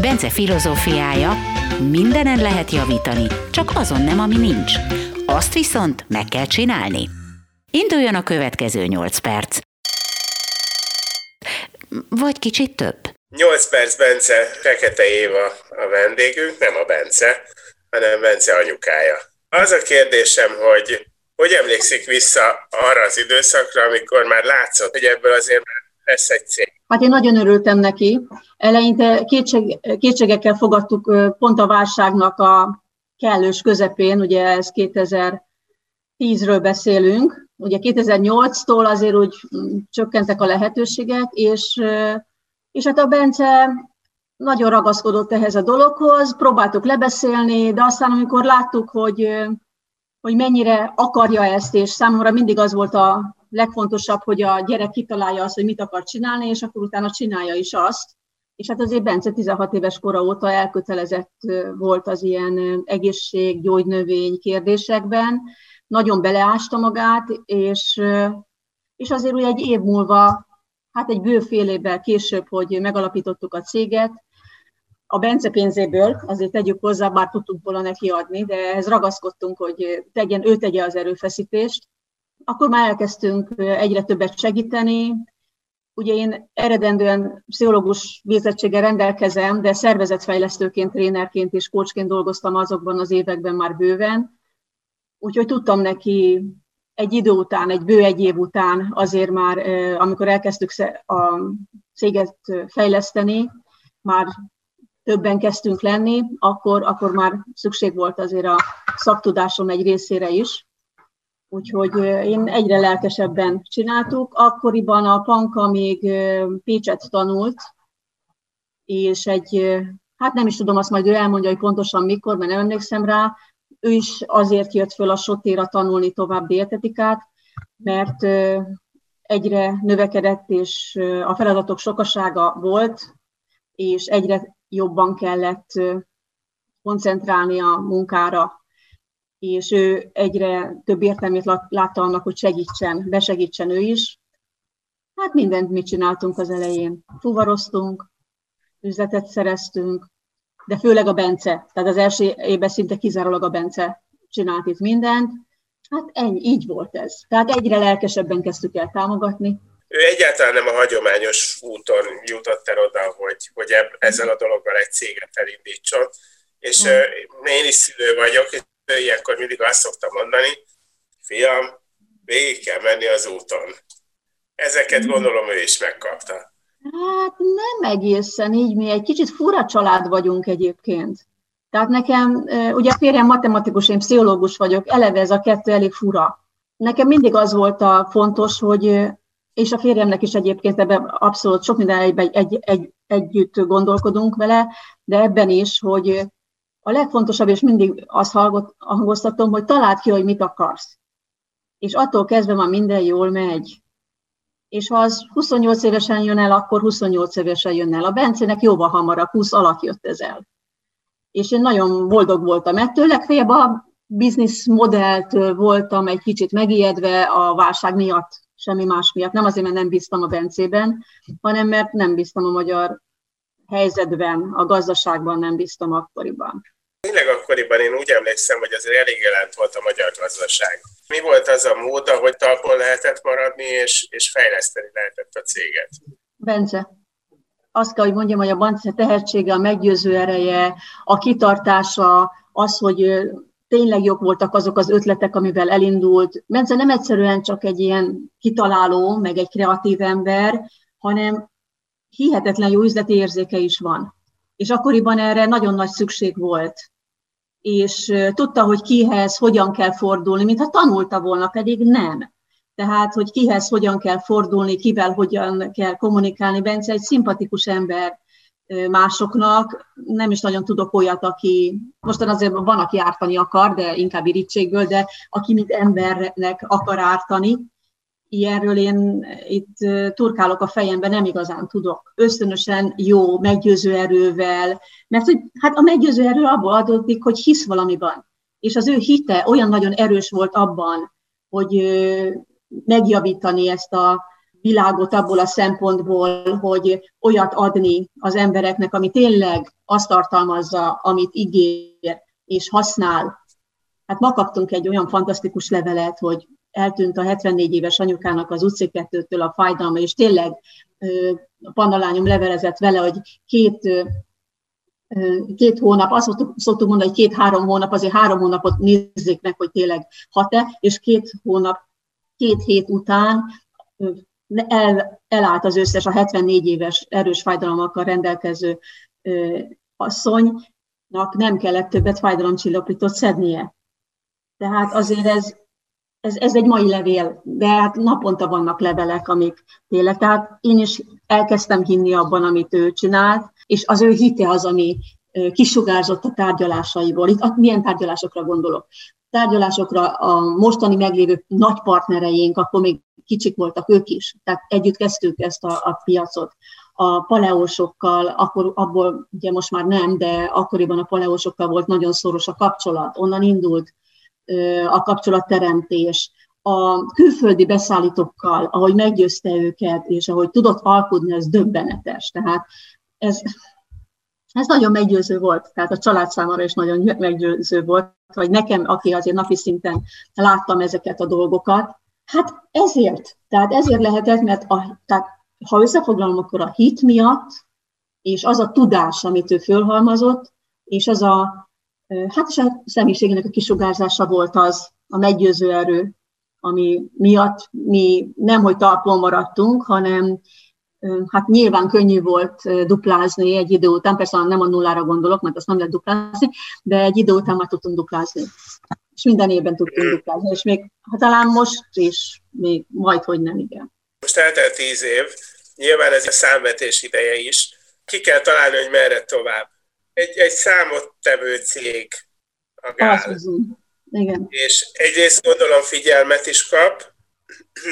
Bence filozófiája, mindenen lehet javítani, csak azon nem, ami nincs. Azt viszont meg kell csinálni. Induljon a következő 8 perc. Vagy kicsit több. 8 perc Bence, Fekete Éva a vendégünk, nem a Bence, hanem Bence anyukája. Az a kérdésem, hogy hogy emlékszik vissza arra az időszakra, amikor már látszott, hogy ebből azért lesz egy cég? Hát én nagyon örültem neki. Eleinte kétség, kétségekkel fogadtuk pont a válságnak a kellős közepén, ugye ez 2010-ről beszélünk, ugye 2008-tól azért úgy csökkentek a lehetőségek, és, és hát a Bence nagyon ragaszkodott ehhez a dologhoz, próbáltuk lebeszélni, de aztán amikor láttuk, hogy, hogy mennyire akarja ezt, és számomra mindig az volt a legfontosabb, hogy a gyerek kitalálja azt, hogy mit akar csinálni, és akkor utána csinálja is azt. És hát azért Bence 16 éves kora óta elkötelezett volt az ilyen egészség, gyógynövény kérdésekben, nagyon beleásta magát, és, és azért úgy egy év múlva, hát egy bő fél évvel később, hogy megalapítottuk a céget, a Bence pénzéből, azért tegyük hozzá, bár tudtunk volna neki adni, de ehhez ragaszkodtunk, hogy tegyen, ő tegye az erőfeszítést, akkor már elkezdtünk egyre többet segíteni. Ugye én eredendően pszichológus végzettséggel rendelkezem, de szervezetfejlesztőként, trénerként és coachként dolgoztam azokban az években már bőven. Úgyhogy tudtam neki egy idő után, egy bő egy év után azért már, amikor elkezdtük a céget fejleszteni, már többen kezdtünk lenni, akkor, akkor már szükség volt azért a szaktudásom egy részére is. Úgyhogy én egyre lelkesebben csináltuk. Akkoriban a Panka még Pécset tanult, és egy, hát nem is tudom, azt majd ő elmondja, hogy pontosan mikor, mert nem emlékszem rá, ő is azért jött föl a sotéra tanulni tovább dietetikát, mert egyre növekedett, és a feladatok sokasága volt, és egyre jobban kellett koncentrálni a munkára, és ő egyre több értelmét látta annak, hogy segítsen, besegítsen ő is. Hát mindent mit csináltunk az elején. Fuvaroztunk, üzletet szereztünk, de főleg a Bence. Tehát az első évben szinte kizárólag a Bence csinált itt mindent. Hát ennyi, így volt ez. Tehát egyre lelkesebben kezdtük el támogatni, ő egyáltalán nem a hagyományos úton jutott el oda, hogy, hogy eb, ezzel a dologgal egy céget elindítson. És mm. én is szülő vagyok, ilyenkor mindig azt szoktam mondani, fiam, végig kell menni az úton. Ezeket mm. gondolom ő is megkapta. Hát nem egészen így, mi egy kicsit fura család vagyunk egyébként. Tehát nekem, ugye a férjem matematikus, én pszichológus vagyok, eleve ez a kettő elég fura. Nekem mindig az volt a fontos, hogy és a férjemnek is egyébként ebben abszolút sok minden egy, egy, egy, együtt gondolkodunk vele, de ebben is, hogy a legfontosabb, és mindig azt hangoztatom, hogy találd ki, hogy mit akarsz. És attól kezdve már minden jól megy. És ha az 28 évesen jön el, akkor 28 évesen jön el. A Bencének jóval hamarabb, 20 alatt jött ez el. És én nagyon boldog voltam ettől, legfeljebb a business modellt voltam egy kicsit megijedve a válság miatt semmi más miatt. Nem azért, mert nem bíztam a Bencében, hanem mert nem bíztam a magyar helyzetben, a gazdaságban nem bíztam akkoriban. Tényleg akkoriban én úgy emlékszem, hogy azért elég jelent volt a magyar gazdaság. Mi volt az a mód, ahogy talpon lehetett maradni, és, és fejleszteni lehetett a céget? Bence, azt kell, hogy mondjam, hogy a Bence tehetsége, a meggyőző ereje, a kitartása, az, hogy tényleg jók voltak azok az ötletek, amivel elindult. Bence nem egyszerűen csak egy ilyen kitaláló, meg egy kreatív ember, hanem hihetetlen jó üzleti érzéke is van. És akkoriban erre nagyon nagy szükség volt. És tudta, hogy kihez, hogyan kell fordulni, mintha tanulta volna, pedig nem. Tehát, hogy kihez hogyan kell fordulni, kivel hogyan kell kommunikálni. Bence egy szimpatikus ember, másoknak. Nem is nagyon tudok olyat, aki, mostan azért van, aki ártani akar, de inkább irítségből, de aki mint embernek akar ártani, ilyenről én itt turkálok a fejemben, nem igazán tudok. Ösztönösen jó, meggyőző erővel, mert hogy hát a meggyőző erő abból adódik, hogy hisz valamiban. És az ő hite olyan nagyon erős volt abban, hogy megjavítani ezt a világot abból a szempontból, hogy olyat adni az embereknek, ami tényleg azt tartalmazza, amit ígér és használ. Hát ma kaptunk egy olyan fantasztikus levelet, hogy eltűnt a 74 éves anyukának az utcékettőtől a fájdalma, és tényleg a pandalányom levelezett vele, hogy két, két hónap, azt szoktuk mondani, hogy két-három hónap, azért három hónapot nézzék meg, hogy tényleg hat-e, és két hónap, két hét után el, elállt az összes a 74 éves erős fájdalmakkal rendelkező asszonynak nem kellett többet fájdalomcsillapítót szednie. Tehát azért ez, ez, ez egy mai levél, de hát naponta vannak levelek, amik tényleg, tehát én is elkezdtem hinni abban, amit ő csinált, és az ő hite az, ami kisugárzott a tárgyalásaiból. Itt milyen tárgyalásokra gondolok? Tárgyalásokra a mostani meglévő nagy partnereink, akkor még kicsik voltak ők is, tehát együtt kezdtük ezt a, a piacot. A paleósokkal, akkor abból ugye most már nem, de akkoriban a paleósokkal volt nagyon szoros a kapcsolat, onnan indult a kapcsolatteremtés, a külföldi beszállítókkal, ahogy meggyőzte őket, és ahogy tudott alkudni, ez döbbenetes. Tehát ez, ez nagyon meggyőző volt, tehát a család számára is nagyon meggyőző volt, vagy nekem, aki azért napi szinten láttam ezeket a dolgokat, hát ezért, tehát ezért lehetett, mert a, tehát, ha összefoglalom, akkor a hit miatt, és az a tudás, amit ő fölhalmazott, és az a Hát és a személyiségének a kisugárzása volt az, a meggyőző erő, ami miatt mi nem, hogy talpon maradtunk, hanem hát nyilván könnyű volt duplázni egy idő után, persze nem a nullára gondolok, mert azt nem lehet duplázni, de egy idő után már tudtunk duplázni. És minden évben tudtunk duplázni, és még hát talán most is, még majd, hogy nem, igen. Most eltelt tíz év, nyilván ez a számvetés ideje is. Ki kell találni, hogy merre tovább egy, egy számottevő cég a Gál. Igen. És egyrészt gondolom figyelmet is kap,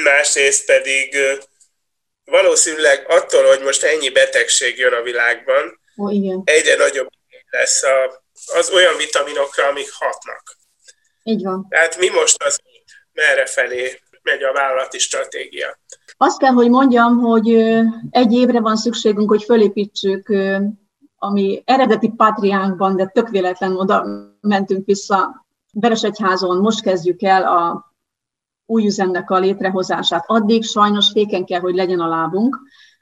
másrészt pedig valószínűleg attól, hogy most ennyi betegség jön a világban, Ó, igen. egyre nagyobb lesz a, az olyan vitaminokra, amik hatnak. Így van. Tehát mi most az, merre felé megy a vállalati stratégia? Azt kell, hogy mondjam, hogy egy évre van szükségünk, hogy fölépítsük ami eredeti Patriánkban, de tök véletlen oda mentünk vissza Veresegyházon, most kezdjük el a új üzemnek a létrehozását. Addig sajnos féken kell, hogy legyen a lábunk.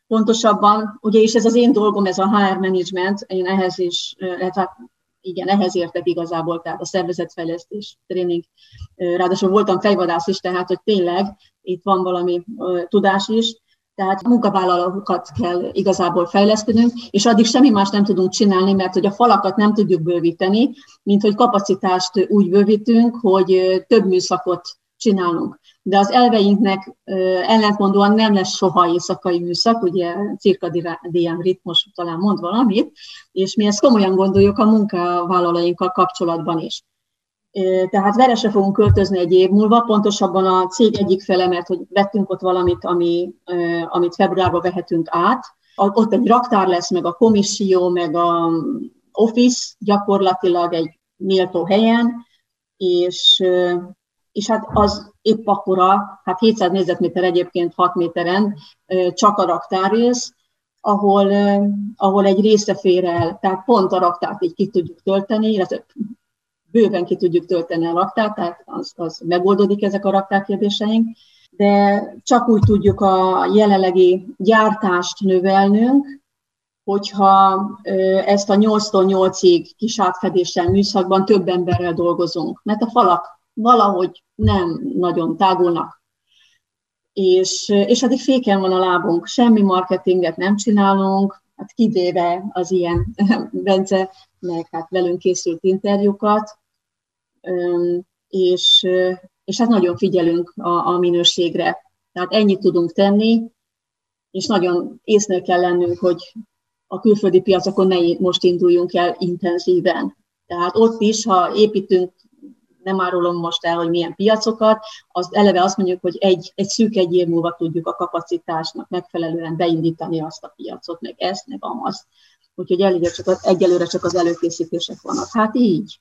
Pontosabban, ugye, és ez az én dolgom, ez a HR management, én ehhez is, hát igen, ehhez értek igazából, tehát a szervezetfejlesztés tréning. Ráadásul voltam fejvadász is, tehát hogy tényleg itt van valami tudás is, tehát munkavállalókat kell igazából fejlesztenünk, és addig semmi más nem tudunk csinálni, mert hogy a falakat nem tudjuk bővíteni, mint hogy kapacitást úgy bővítünk, hogy több műszakot csinálunk. De az elveinknek ellentmondóan nem lesz soha éjszakai műszak, ugye cirkadián ritmus talán mond valamit, és mi ezt komolyan gondoljuk a munkavállalóinkkal kapcsolatban is. Tehát Veresre fogunk költözni egy év múlva, pontosabban a cég egyik fele, mert hogy vettünk ott valamit, ami, amit februárban vehetünk át. Ott egy raktár lesz, meg a komisszió, meg a office gyakorlatilag egy méltó helyen, és, és hát az épp akkora, hát 700 négyzetméter egyébként 6 méteren, csak a raktárrész, ahol, ahol egy része fér el, tehát pont a raktárt így ki tudjuk tölteni, illetve bőven ki tudjuk tölteni a raktát, tehát az, az megoldódik ezek a raktárkérdéseink, de csak úgy tudjuk a jelenlegi gyártást növelnünk, hogyha ezt a 8-tól 8-ig kis átfedéssel műszakban több emberrel dolgozunk, mert a falak valahogy nem nagyon tágulnak. És, és addig féken van a lábunk, semmi marketinget nem csinálunk, hát kivéve az ilyen Bence, meg hát velünk készült interjúkat, és, és hát nagyon figyelünk a, a minőségre. Tehát ennyit tudunk tenni, és nagyon észnél kell lennünk, hogy a külföldi piacokon ne most induljunk el intenzíven. Tehát ott is, ha építünk, nem árulom most el, hogy milyen piacokat, az eleve azt mondjuk, hogy egy, egy szűk egy év múlva tudjuk a kapacitásnak megfelelően beindítani azt a piacot, meg ezt, meg amazt. Úgyhogy elég csak, egyelőre csak az előkészítések vannak. Hát így.